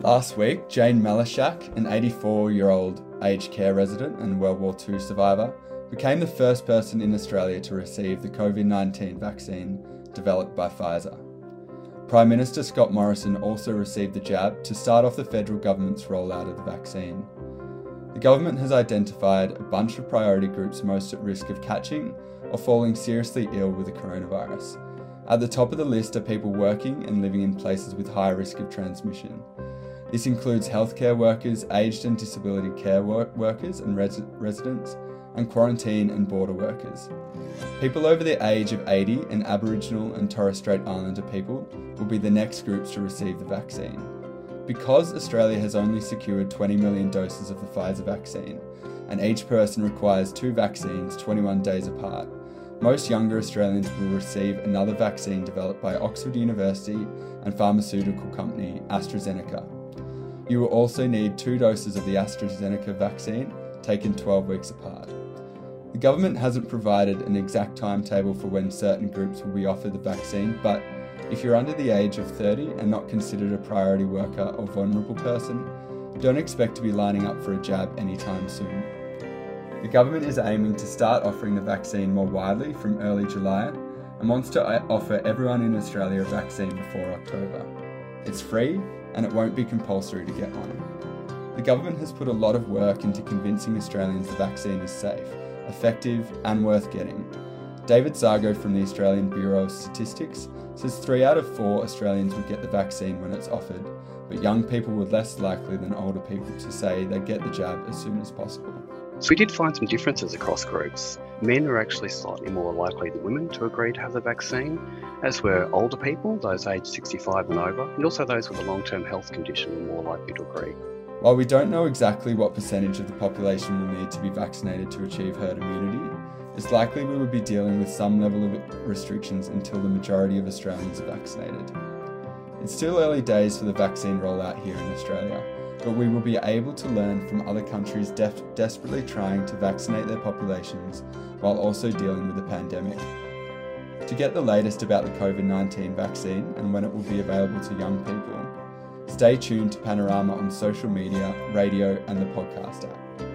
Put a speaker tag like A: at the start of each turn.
A: Last week, Jane Malysiak, an 84 year old aged care resident and World War II survivor, became the first person in Australia to receive the COVID 19 vaccine developed by Pfizer. Prime Minister Scott Morrison also received the jab to start off the federal government's rollout of the vaccine. The government has identified a bunch of priority groups most at risk of catching or falling seriously ill with the coronavirus. At the top of the list are people working and living in places with high risk of transmission. This includes healthcare workers, aged and disability care workers and res- residents, and quarantine and border workers. People over the age of 80 and Aboriginal and Torres Strait Islander people will be the next groups to receive the vaccine. Because Australia has only secured 20 million doses of the Pfizer vaccine, and each person requires two vaccines 21 days apart, most younger Australians will receive another vaccine developed by Oxford University and pharmaceutical company AstraZeneca. You will also need two doses of the AstraZeneca vaccine taken 12 weeks apart. The government hasn't provided an exact timetable for when certain groups will be offered the vaccine, but if you're under the age of 30 and not considered a priority worker or vulnerable person, don't expect to be lining up for a jab anytime soon. The government is aiming to start offering the vaccine more widely from early July and wants to uh, offer everyone in Australia a vaccine before October. It's free and it won't be compulsory to get one. The government has put a lot of work into convincing Australians the vaccine is safe, effective, and worth getting. David Szargo from the Australian Bureau of Statistics says three out of four Australians would get the vaccine when it's offered, but young people were less likely than older people to say they'd get the jab as soon as possible.
B: So we did find some differences across groups. Men are actually slightly more likely than women to agree to have the vaccine, as were older people, those aged 65 and over, and also those with a long term health condition were more likely to agree.
A: While we don't know exactly what percentage of the population will need to be vaccinated to achieve herd immunity, it's likely we will be dealing with some level of restrictions until the majority of Australians are vaccinated. It's still early days for the vaccine rollout here in Australia, but we will be able to learn from other countries def- desperately trying to vaccinate their populations while also dealing with the pandemic. To get the latest about the COVID 19 vaccine and when it will be available to young people, stay tuned to Panorama on social media, radio, and the podcast app.